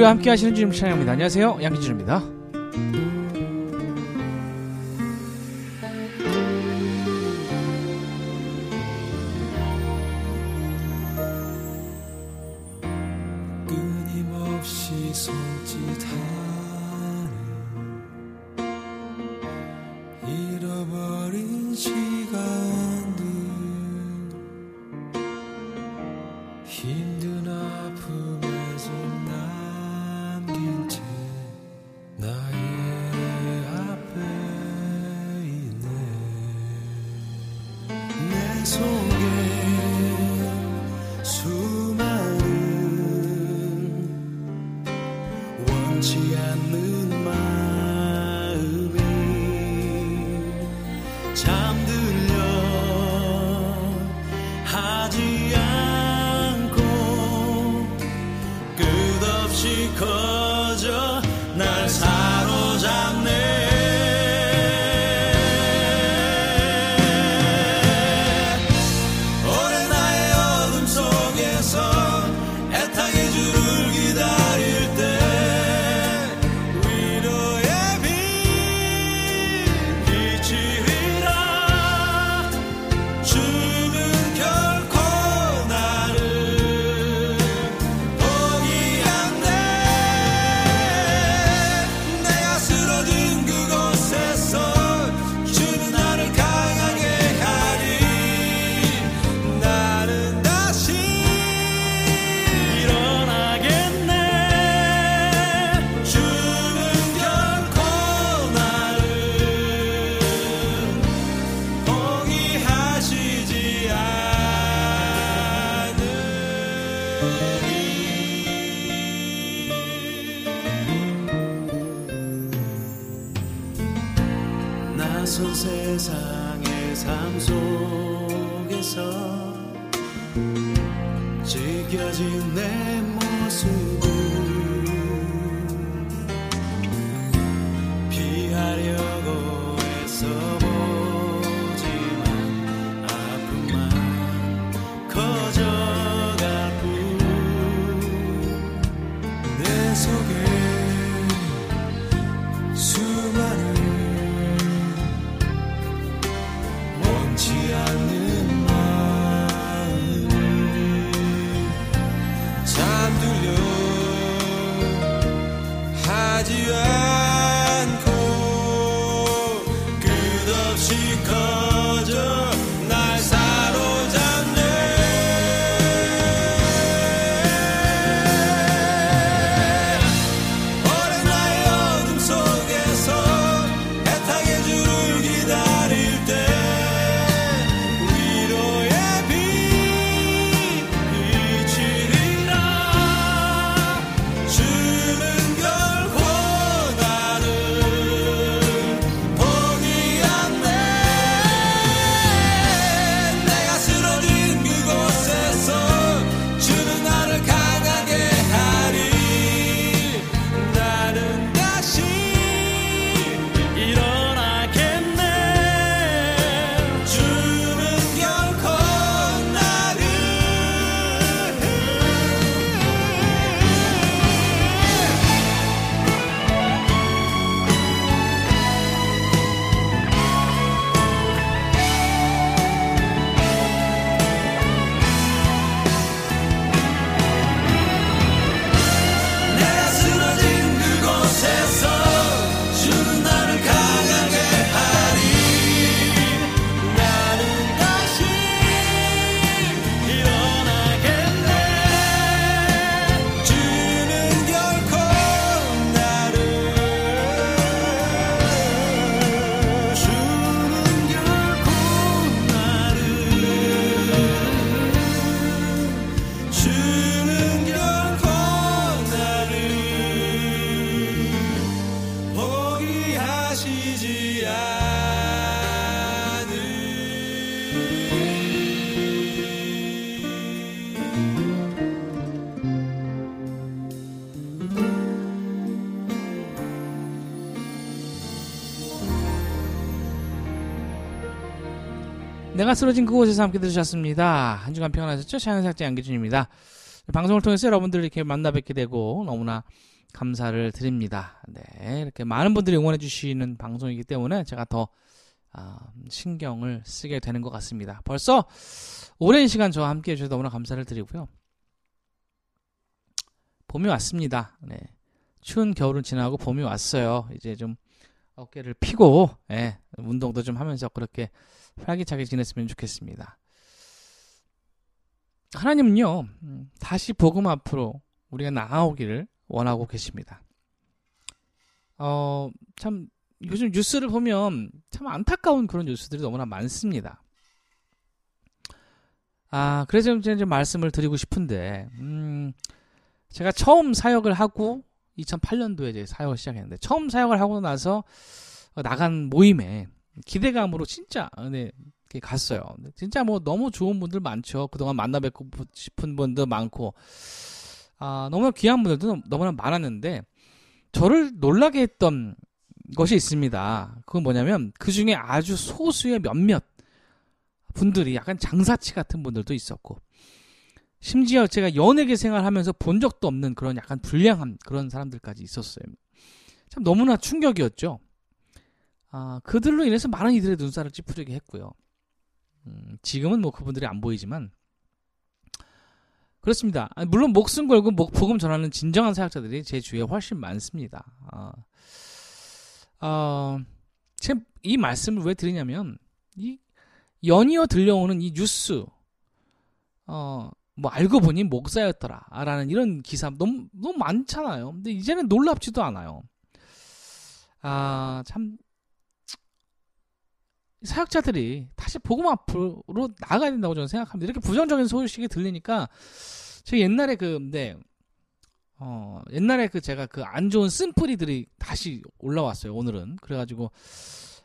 우리와 함께 하시는 주님 찬양합니다. 안녕하세요. 양기준입니다. 내가 쓰러진 그곳에서 함께 들으셨습니다. 한 주간 평안하셨죠? 차영삭제 양기준입니다. 방송을 통해서 여러분들 이렇게 만나 뵙게 되고 너무나 감사를 드립니다. 네, 이렇게 많은 분들이 응원해 주시는 방송이기 때문에 제가 더 아, 신경을 쓰게 되는 것 같습니다. 벌써 오랜 시간 저와 함께 해주셔서 너무나 감사를 드리고요. 봄이 왔습니다. 네. 추운 겨울은 지나고 봄이 왔어요. 이제 좀 어깨를 피고 예, 운동도 좀 하면서 그렇게 활기차게 지냈으면 좋겠습니다. 하나님은요 음, 다시 복음 앞으로 우리가 나아오기를 원하고 계십니다. 어, 참 요즘 뉴스를 보면 참 안타까운 그런 뉴스들이 너무나 많습니다. 아, 그래서 이제 좀 말씀을 드리고 싶은데, 음, 제가 처음 사역을 하고 2008년도에 이제 사역을 시작했는데 처음 사역을 하고 나서 나간 모임에 기대감으로 진짜 네, 이렇게 갔어요. 진짜 뭐 너무 좋은 분들 많죠. 그동안 만나 뵙고 싶은 분들 많고 아, 너무나 귀한 분들도 너무나 많았는데 저를 놀라게 했던 것이 있습니다. 그건 뭐냐면 그 중에 아주 소수의 몇몇 분들이 약간 장사치 같은 분들도 있었고 심지어 제가 연예계 생활하면서 본 적도 없는 그런 약간 불량한 그런 사람들까지 있었어요. 참 너무나 충격이었죠. 아, 그들로 인해서 많은 이들의 눈살을 찌푸리게 했고요. 음, 지금은 뭐 그분들이 안 보이지만 그렇습니다. 물론 목숨 걸고 목, 복음 전하는 진정한 사역자들이 제 주위에 훨씬 많습니다. 아, 어, 이 말씀을 왜 드리냐면 이 연이어 들려오는 이 뉴스 어, 뭐 알고 보니 목사였더라라는 이런 기사 너무 너무 많잖아요. 근데 이제는 놀랍지도 않아요. 아, 참 사역자들이 다시 복음 앞으로 나가야 된다고 저는 생각합니다. 이렇게 부정적인 소식이 들리니까 저 옛날에 그 네. 어, 옛날에 그 제가 그 안 좋은 쓴뿌리들이 다시 올라왔어요. 오늘은. 그래 가지고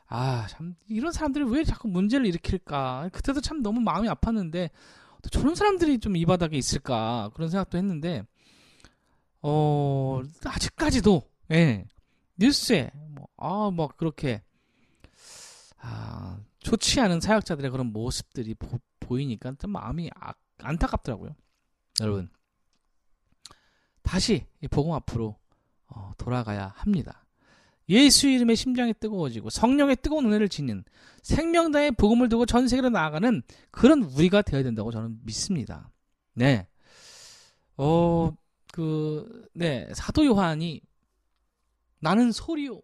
아, 참 이런 사람들이 왜 자꾸 문제를 일으킬까? 그때도 참 너무 마음이 아팠는데 저런 사람들이 좀 이 바닥에 있을까? 그런 생각도 했는데 어, 아직까지도 예. 뉴스에 뭐, 아, 뭐 그렇게 아, 좋지 않은 사역자들의 그런 모습들이 보, 이니까좀 마음이 아, 안타깝더라고요. 여러분 다시 이 복음 앞으로 어, 돌아가야 합니다. 예수 이름의 심장이 뜨거워지고 성령의 뜨거운 은혜를 지닌 생명다의 복음을 두고 전 세계로 나아가는 그런 우리가 되어야 된다고 저는 믿습니다. 네. 어, 그, 네, 사도 요한이 나는 소리요.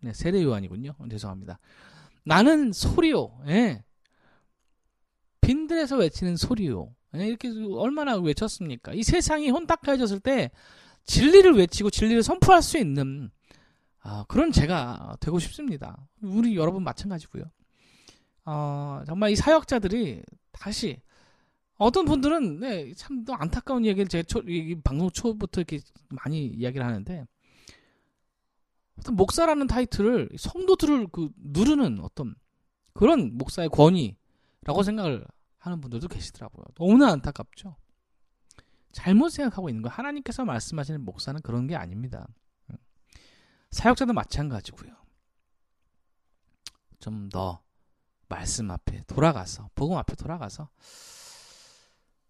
네, 세례 요한이군요. 죄송합니다. 나는 소리요. 예. 빈들에서 외치는 소리요. 예, 이렇게 얼마나 외쳤습니까? 이 세상이 혼탁해졌을 때 진리를 외치고 진리를 선포할 수 있는 아, 그런 제가 되고 싶습니다. 우리 여러분 마찬가지고요. 어, 정말 이 사역자들이 다시 어떤 분들은 네, 참 안타까운 이야기를 제가 초, 이 방송 초부터 이렇게 많이 이야기를 하는데 어떤 목사라는 타이틀을 성도들을 그 누르는 어떤 그런 목사의 권위라고 생각을 하는 분들도 계시더라고요. 너무나 안타깝죠. 잘못 생각하고 있는 거 하나님께서 말씀하시는 목사는 그런 게 아닙니다. 음. 사역자도 마찬가지고요. 좀 더 말씀 앞에 돌아가서 복음 앞에 돌아가서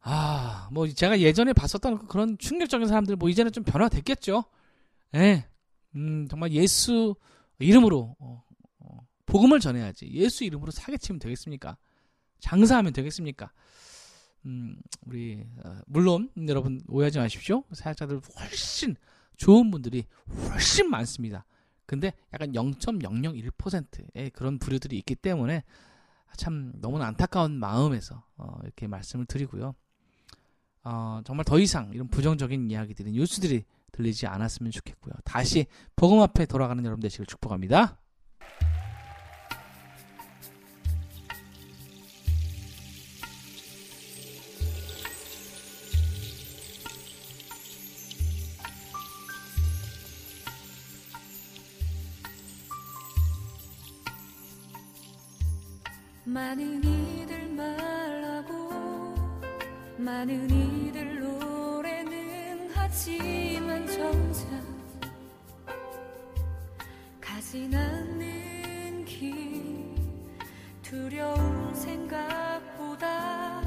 아, 뭐 제가 예전에 봤었던 그런 충격적인 사람들 뭐 이제는 좀 변화됐겠죠. 예. 네. 음, 정말 예수 이름으로 어, 어, 복음을 전해야지. 예수 이름으로 사기치면 되겠습니까? 장사하면 되겠습니까? 음, 우리 어, 물론 여러분 오해하지 마십시오. 사역자들 훨씬 좋은 분들이 훨씬 많습니다. 근데 약간 0.001%의 그런 부류들이 있기 때문에 참 너무나 안타까운 마음에서 어, 이렇게 말씀을 드리고요. 어, 정말 더 이상 이런 부정적인 이야기들이 뉴스들이 들리지 않았으면 좋겠고요. 다시 복음 앞에 돌아가는 여러분 되시길 축복합니다. 많은 이들 말하고 많은 이들 노래는 하지 지나는 길 두려운 생각보다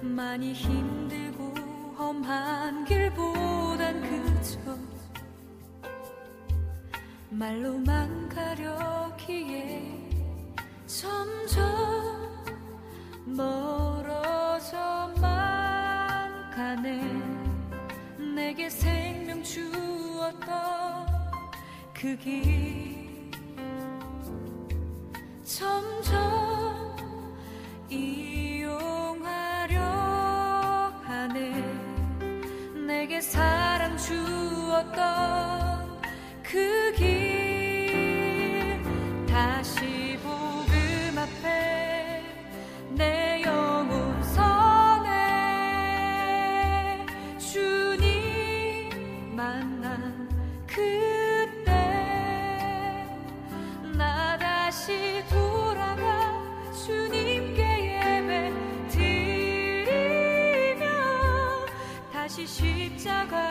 많이 힘들고 험한 길보단 그저 말로만 가려기에 점점 멀어져만 가네. 내게 생명 주었던 그길. 점점 이용하려 하네. 내게 사랑 주었던 그길 십자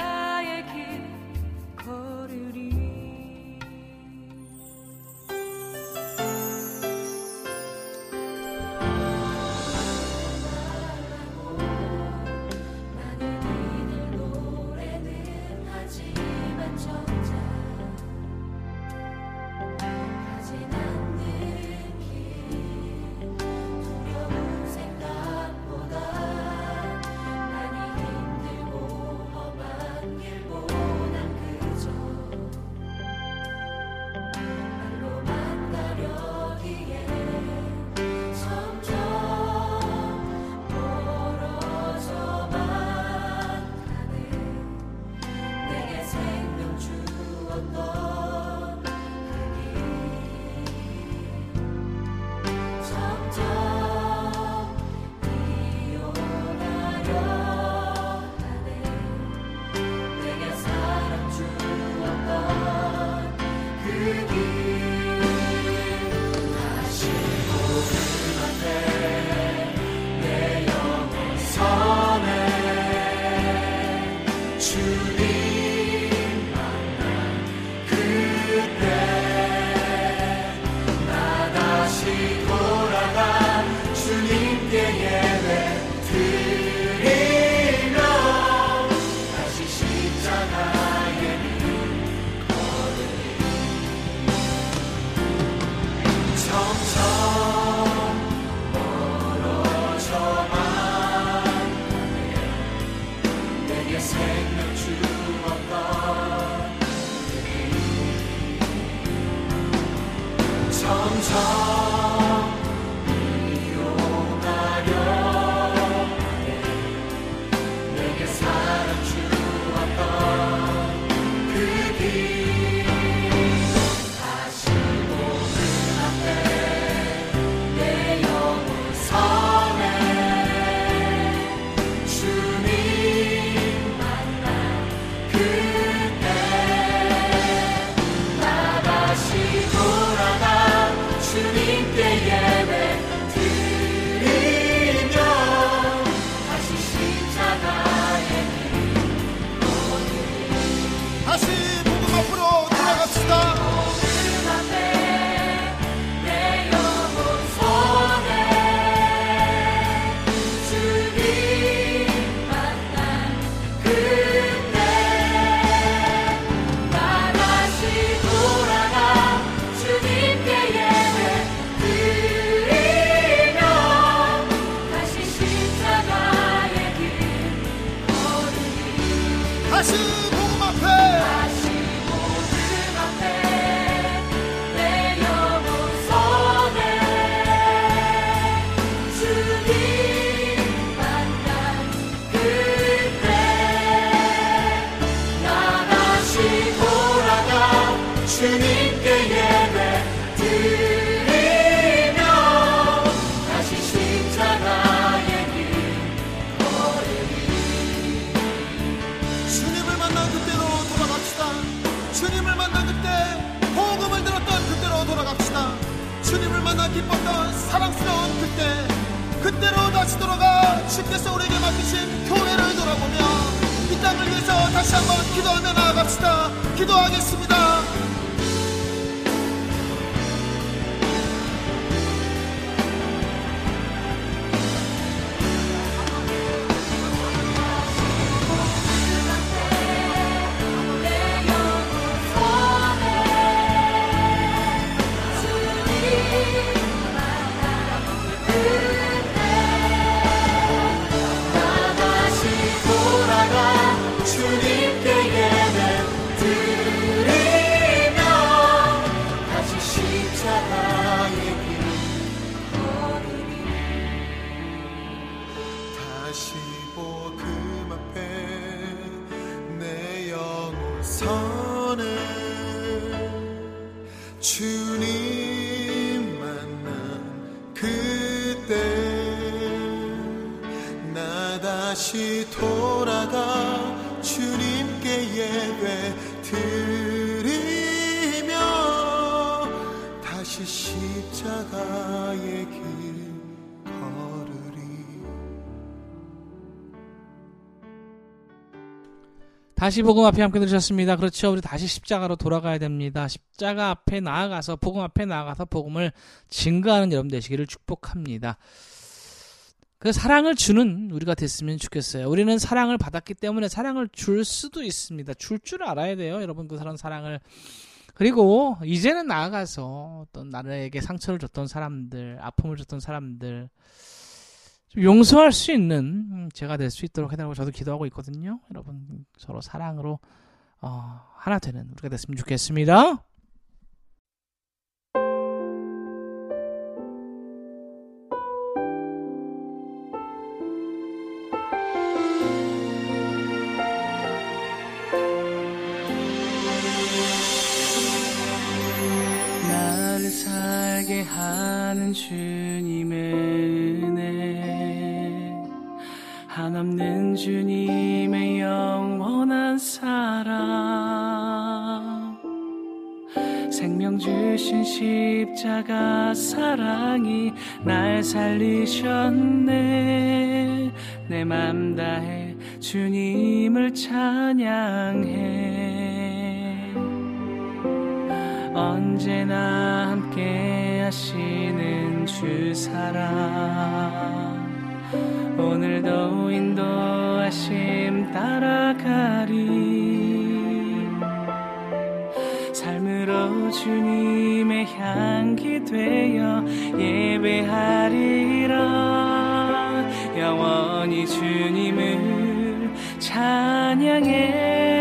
주님께 예배 드리며 다시 십자가의 길 주님을 만난 그때로 돌아갑시다. 주님을 만난 그때 복음을 들었던 그때로 돌아갑시다. 주님을 만나 기뻤던 사랑스러운 그때 그때로 다시 돌아가 주께서 우리에게 맡기신 교회를 돌아보며 이 땅을 위해서 다시 한번 기도하며 나아갑시다. 기도하겠습니다. 다시 복음 앞에 함께 들으셨습니다. 그렇죠. 우리 다시 십자가로 돌아가야 됩니다. 십자가 앞에 나아가서 복음 앞에 나아가서 복음을 증거하는 여러분 되시기를 축복합니다. 그 사랑을 주는 우리가 됐으면 좋겠어요. 우리는 사랑을 받았기 때문에 사랑을 줄 수도 있습니다. 줄줄 알아야 돼요. 여러분 그 사람 사랑을 그리고 이제는 나아가서 어떤 나에게 상처를 줬던 사람들, 아픔을 줬던 사람들 좀 용서할 수 있는 음, 제가 될 수 있도록 해달라고 저도 기도하고 있거든요. 여러분 서로 사랑으로 어, 하나 되는 우리가 됐으면 좋겠습니다. 나를 살게 하는 주님의 은혜 한없는 주님의 영원한 사랑. 생명 주신 십자가 사랑이 날 살리셨네. 내 맘 다해 주님을 찬양해. 언제나 함께 하시는 주 사랑 오늘도 인도하심 따라가리. 삶으로 주님의 향기 되어 예배하리라. 영원히 주님을 찬양해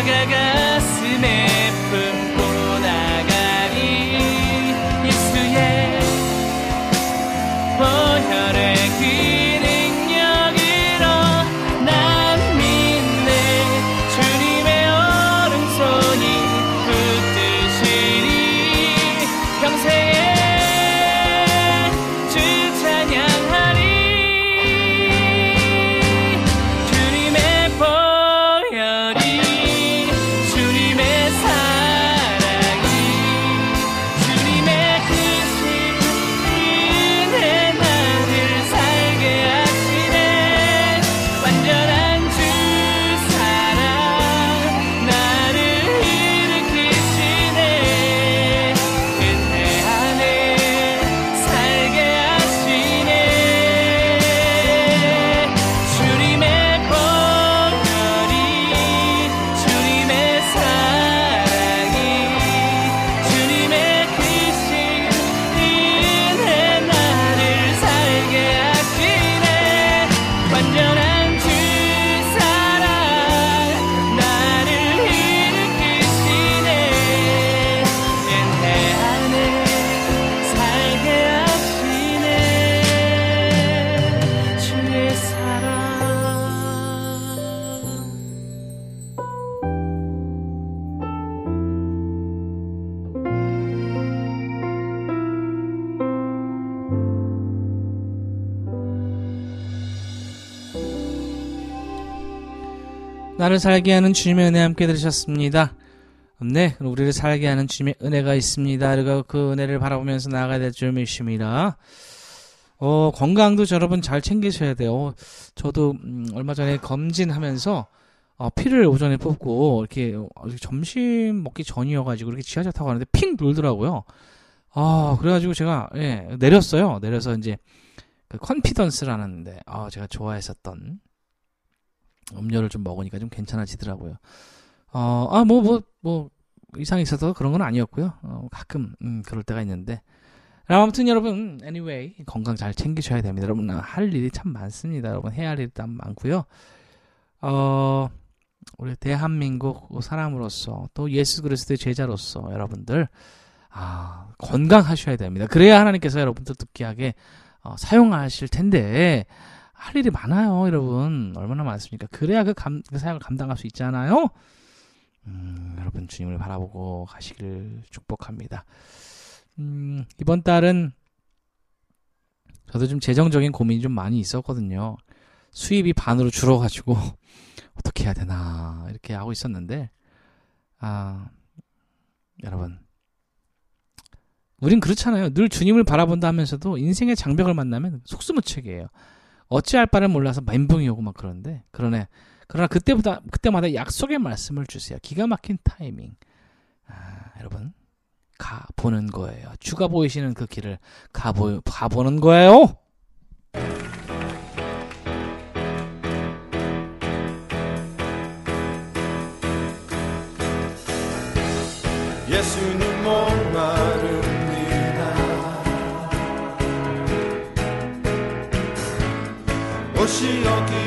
십자가 나를 살게 하는 주님의 은혜 함께 들으셨습니다. 네, 우리를 살게 하는 주님의 은혜가 있습니다. 그리고 그 은혜를 바라보면서 나아가야 될 줄 믿습니다. 어, 건강도 여러분 잘 챙기셔야 돼요. 저도 음, 얼마 전에 검진하면서 어, 피를 오전에 뽑고 이렇게 어, 점심 먹기 전이어가지고 이렇게 지하철 타고 가는데 핑 돌더라고요. 아, 그래가지고 제가 예, 내렸어요. 내려서 이제 그 컨피던스라는데 아, 제가 좋아했었던 음료를 좀 먹으니까 좀 괜찮아지더라고요. 어, 아, 뭐, 뭐, 뭐, 이상이 있어서 그런 건 아니었고요. 어, 가끔, 음, 그럴 때가 있는데. 아무튼 여러분, anyway, 건강 잘 챙기셔야 됩니다. 여러분, 할 일이 참 많습니다. 여러분, 해야 할 일이 참 많고요. 어, 우리 대한민국 사람으로서 또 예수 그리스도의 제자로서 여러분들, 아, 건강하셔야 됩니다. 그래야 하나님께서 여러분들 듣기하게 어, 사용하실 텐데, 할 일이 많아요, 여러분. 얼마나 많습니까? 그래야 그, 감, 그 사역을 감당할 수 있잖아요. 음, 여러분 주님을 바라보고 가시길 축복합니다. 음, 이번 달은 저도 좀 재정적인 고민이 좀 많이 있었거든요. 수입이 반으로 줄어가지고 어떻게 해야 되나 이렇게 하고 있었는데 아 여러분 우린 그렇잖아요. 늘 주님을 바라본다 하면서도 인생의 장벽을 만나면 속수무책이에요. 어찌할 바를 몰라서 멘붕이 오고 막 그런데 그러네. 그러나 그때보다 그때마다 약속의 말씀을 주세요. 기가 막힌 타이밍. 아, 여러분 가 보는 거예요. 주가 보이시는 그 길을 가보 가 보는 거예요. 예수 오시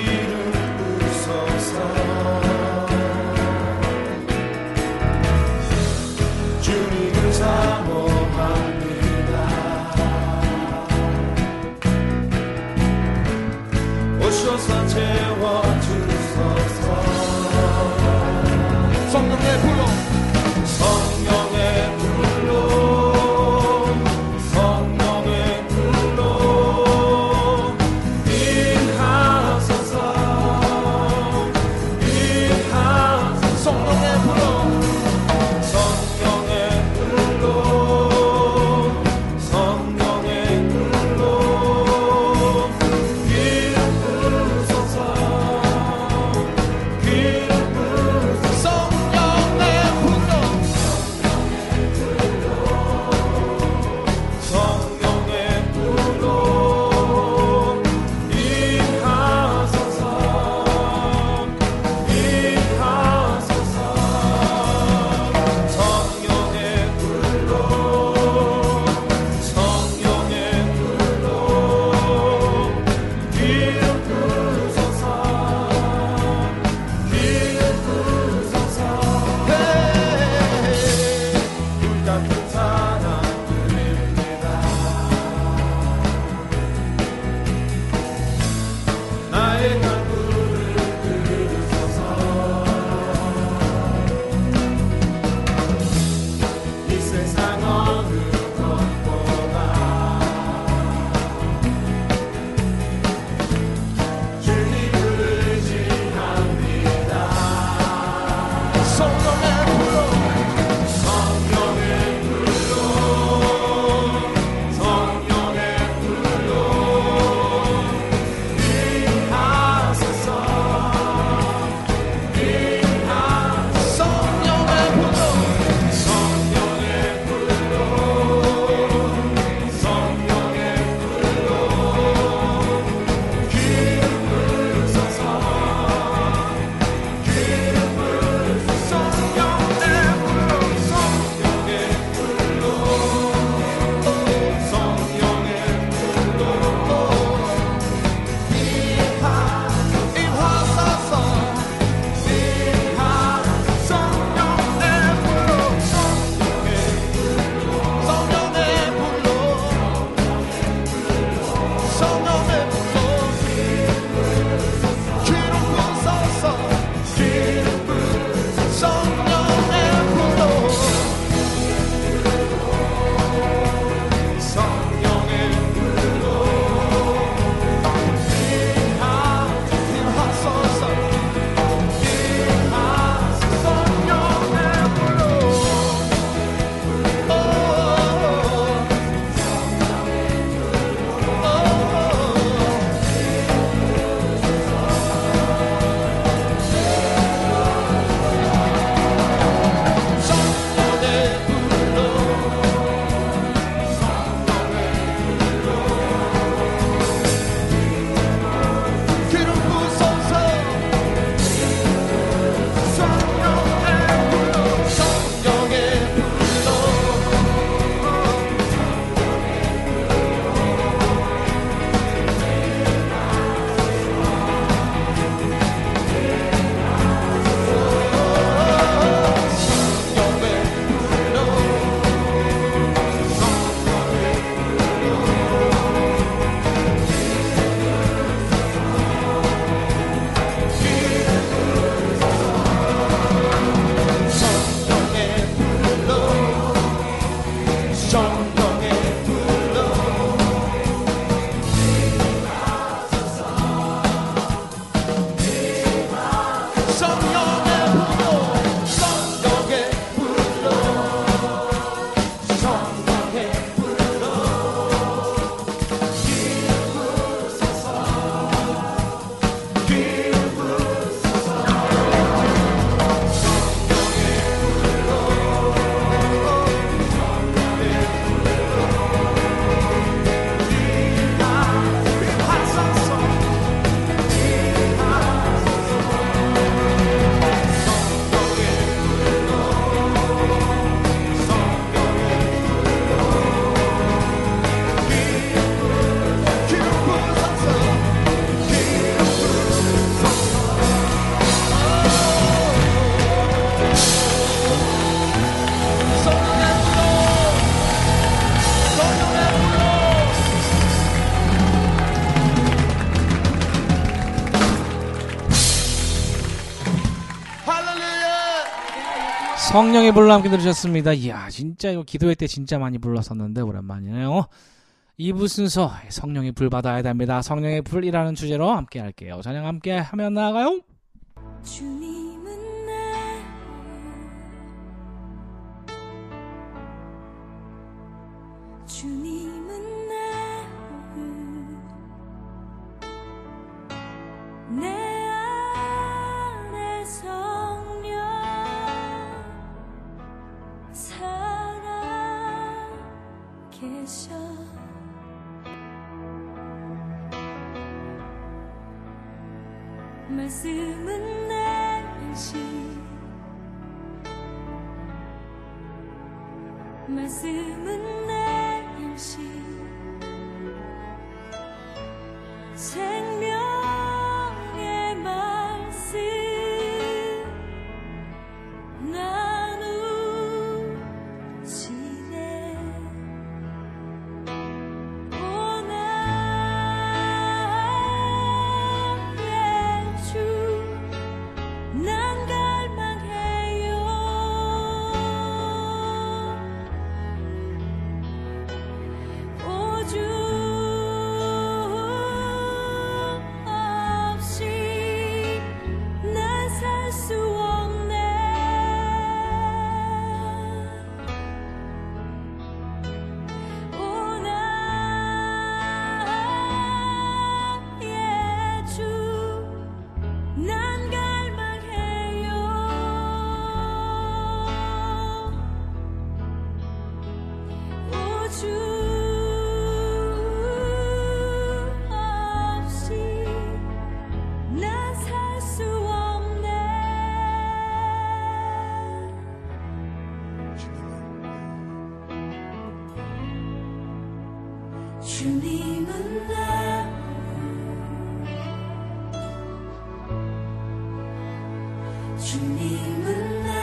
성령의 불로 함께 들으셨습니다. 이야, 진짜 이거 기도회 때 진짜 많이 불렀었는데 오랜만이네요. 2부 순서 성령의 불 받아야 됩니다. 성령의 불이라는 주제로 함께 할게요. 찬양 함께 하면 나가요. 주님은 내 주님은 말씀은 내 안식 말씀은 주님은 나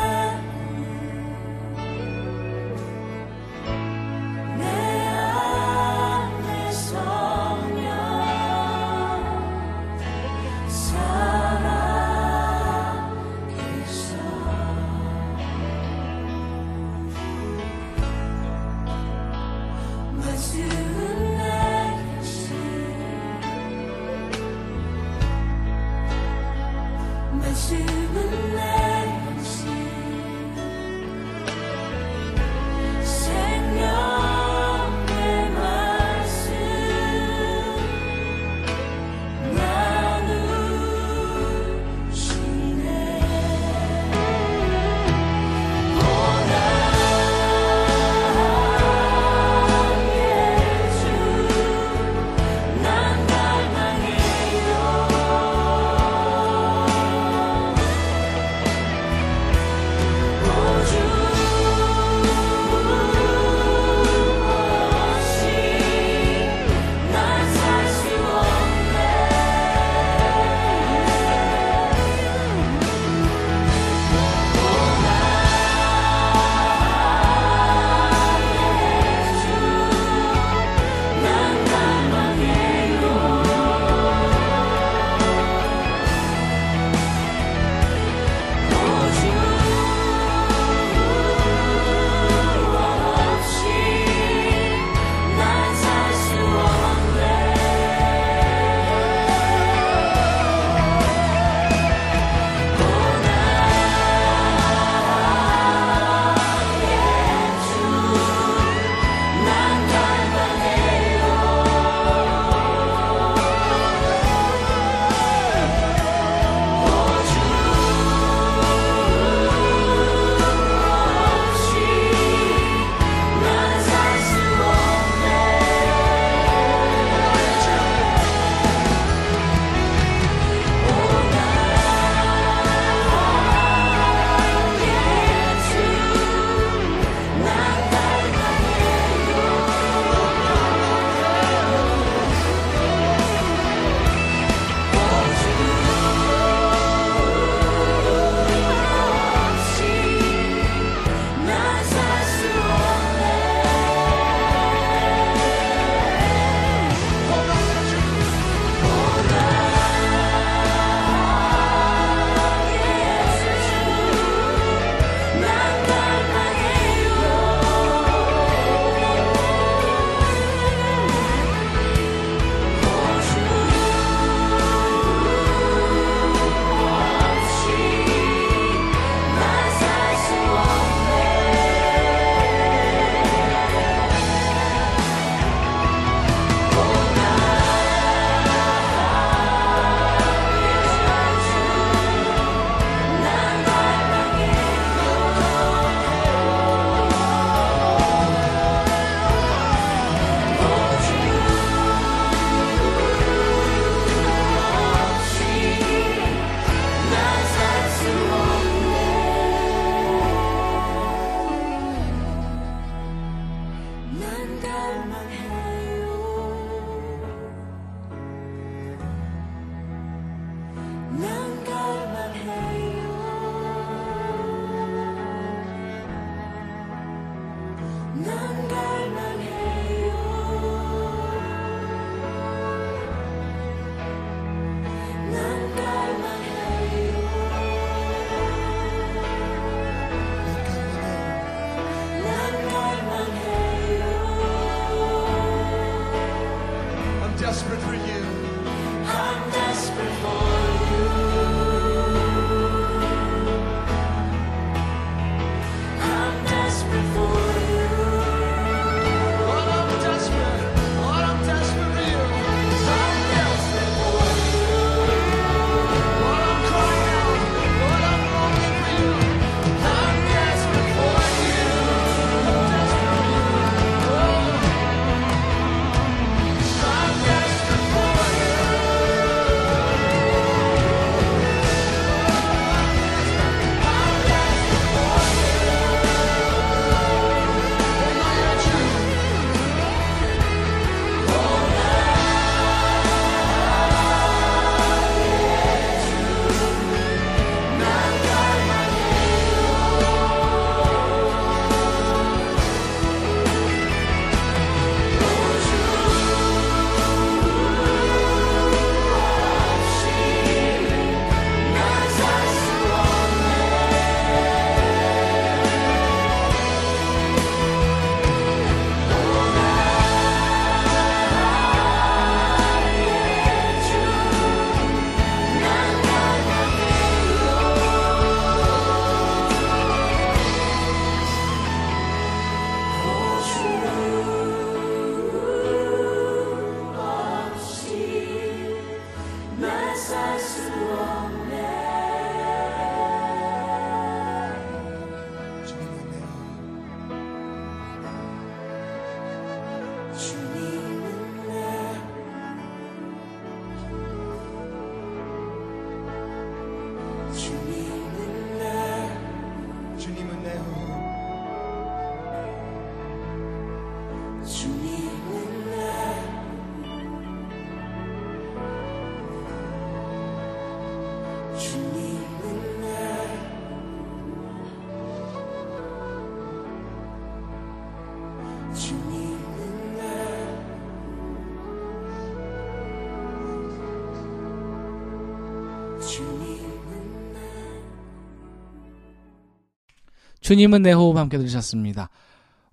주님은 내 호흡 함께 들으셨습니다.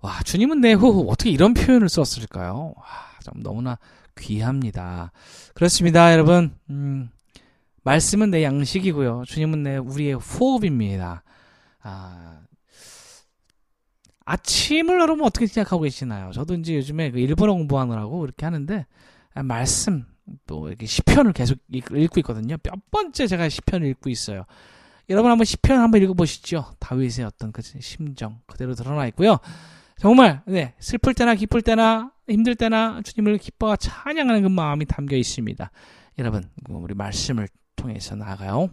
와, 주님은 내 호흡 어떻게 이런 표현을 썼을까요? 와, 좀 너무나 귀합니다. 그렇습니다, 여러분. 음, 말씀은 내 양식이고요. 주님은 내 우리의 호흡입니다. 아, 아침을 여러분 어떻게 생각하고 계시나요? 저도 이제 요즘에 그 일본어 공부하느라고 이렇게 하는데 아, 말씀 또 이렇게 시편을 계속 읽- 읽고 있거든요. 몇 번째 제가 시편을 읽고 있어요. 여러분 한번 시편 한번 읽어보시죠. 다윗의 어떤 그 심정 그대로 드러나 있고요. 정말 네 슬플 때나 기쁠 때나 힘들 때나 주님을 기뻐 찬양하는 그 마음이 담겨 있습니다. 여러분 우리 말씀을 통해서 나아가요.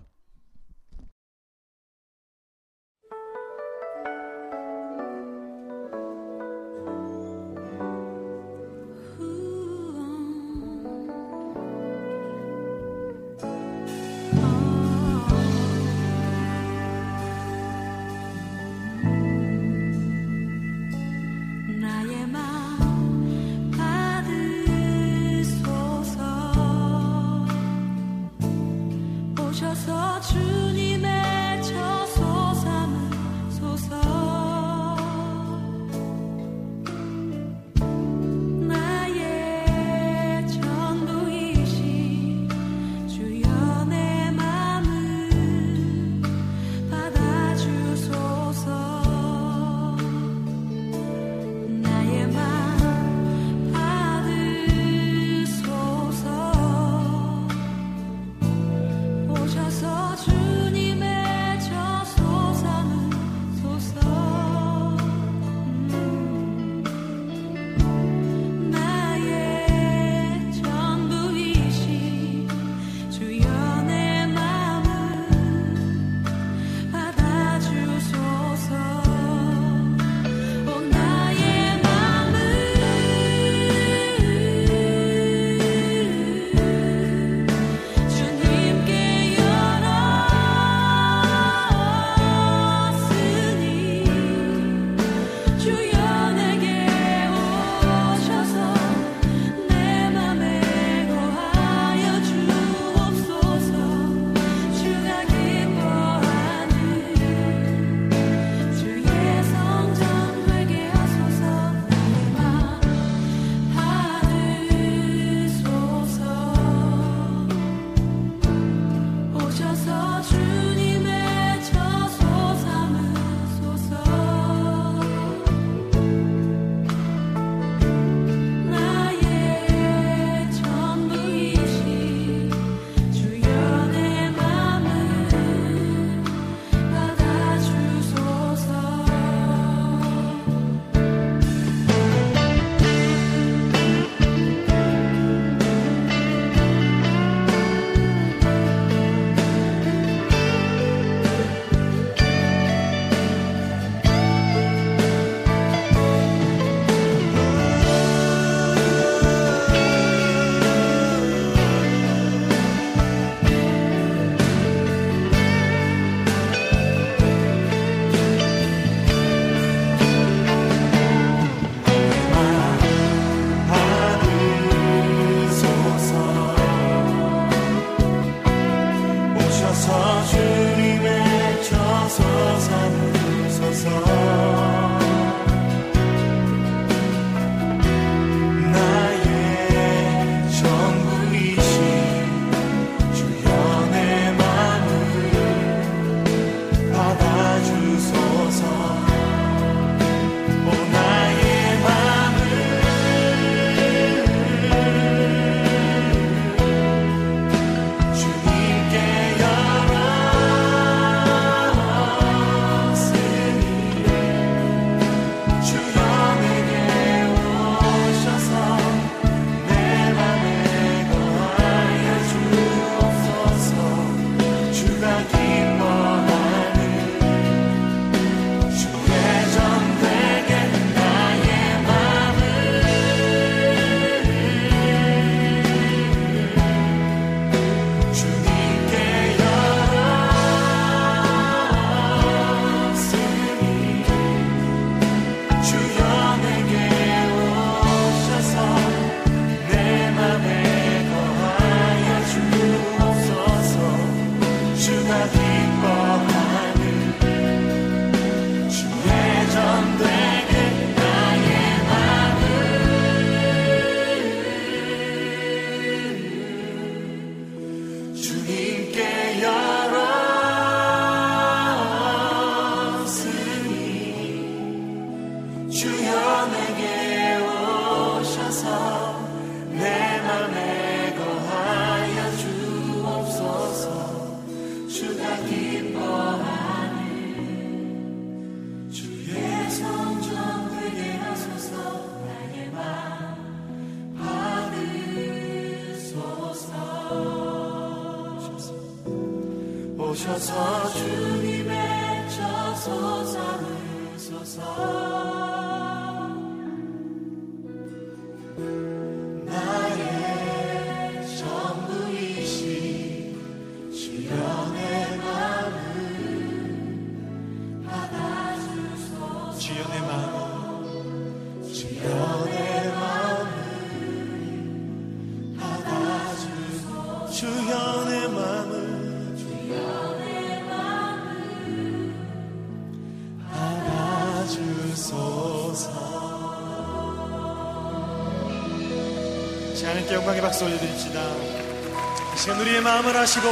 연약함을 하시고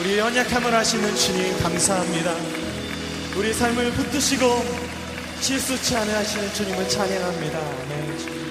우리 연약함을 아시는 주님 감사합니다. 우리 삶을 붙드시고 실수치 않으시는 주님을 찬양합니다. 아멘.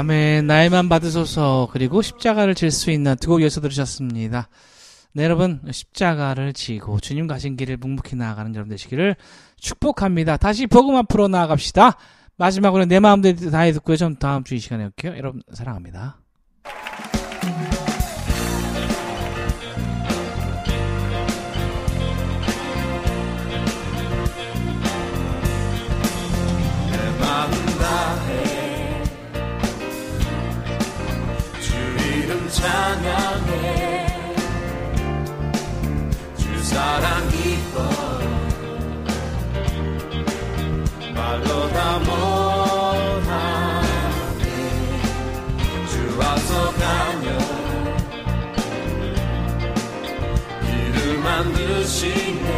아멘. 나의만 받으소서. 그리고 십자가를 질 수 있는 두곡 이어서 들으셨습니다. 네, 여러분. 십자가를 지고 주님 가신 길을 묵묵히 나아가는 여러분 되시기를 축복합니다. 다시 복음 앞으로 나아갑시다. 마지막으로 내 마음대로 다해 듣고요. 좀 다음 주 이 시간에 올게요. 여러분, 사랑합니다. 찬양해. 주 사랑 기뻐 말로 다 못하네 주 앞서 가며 길을 만드시네.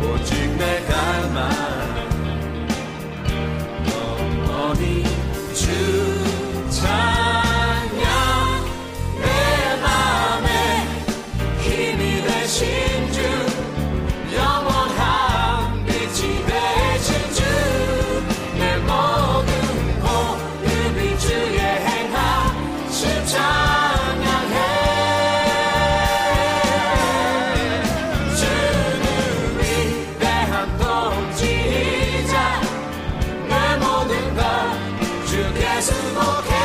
오직 내 갈망 주께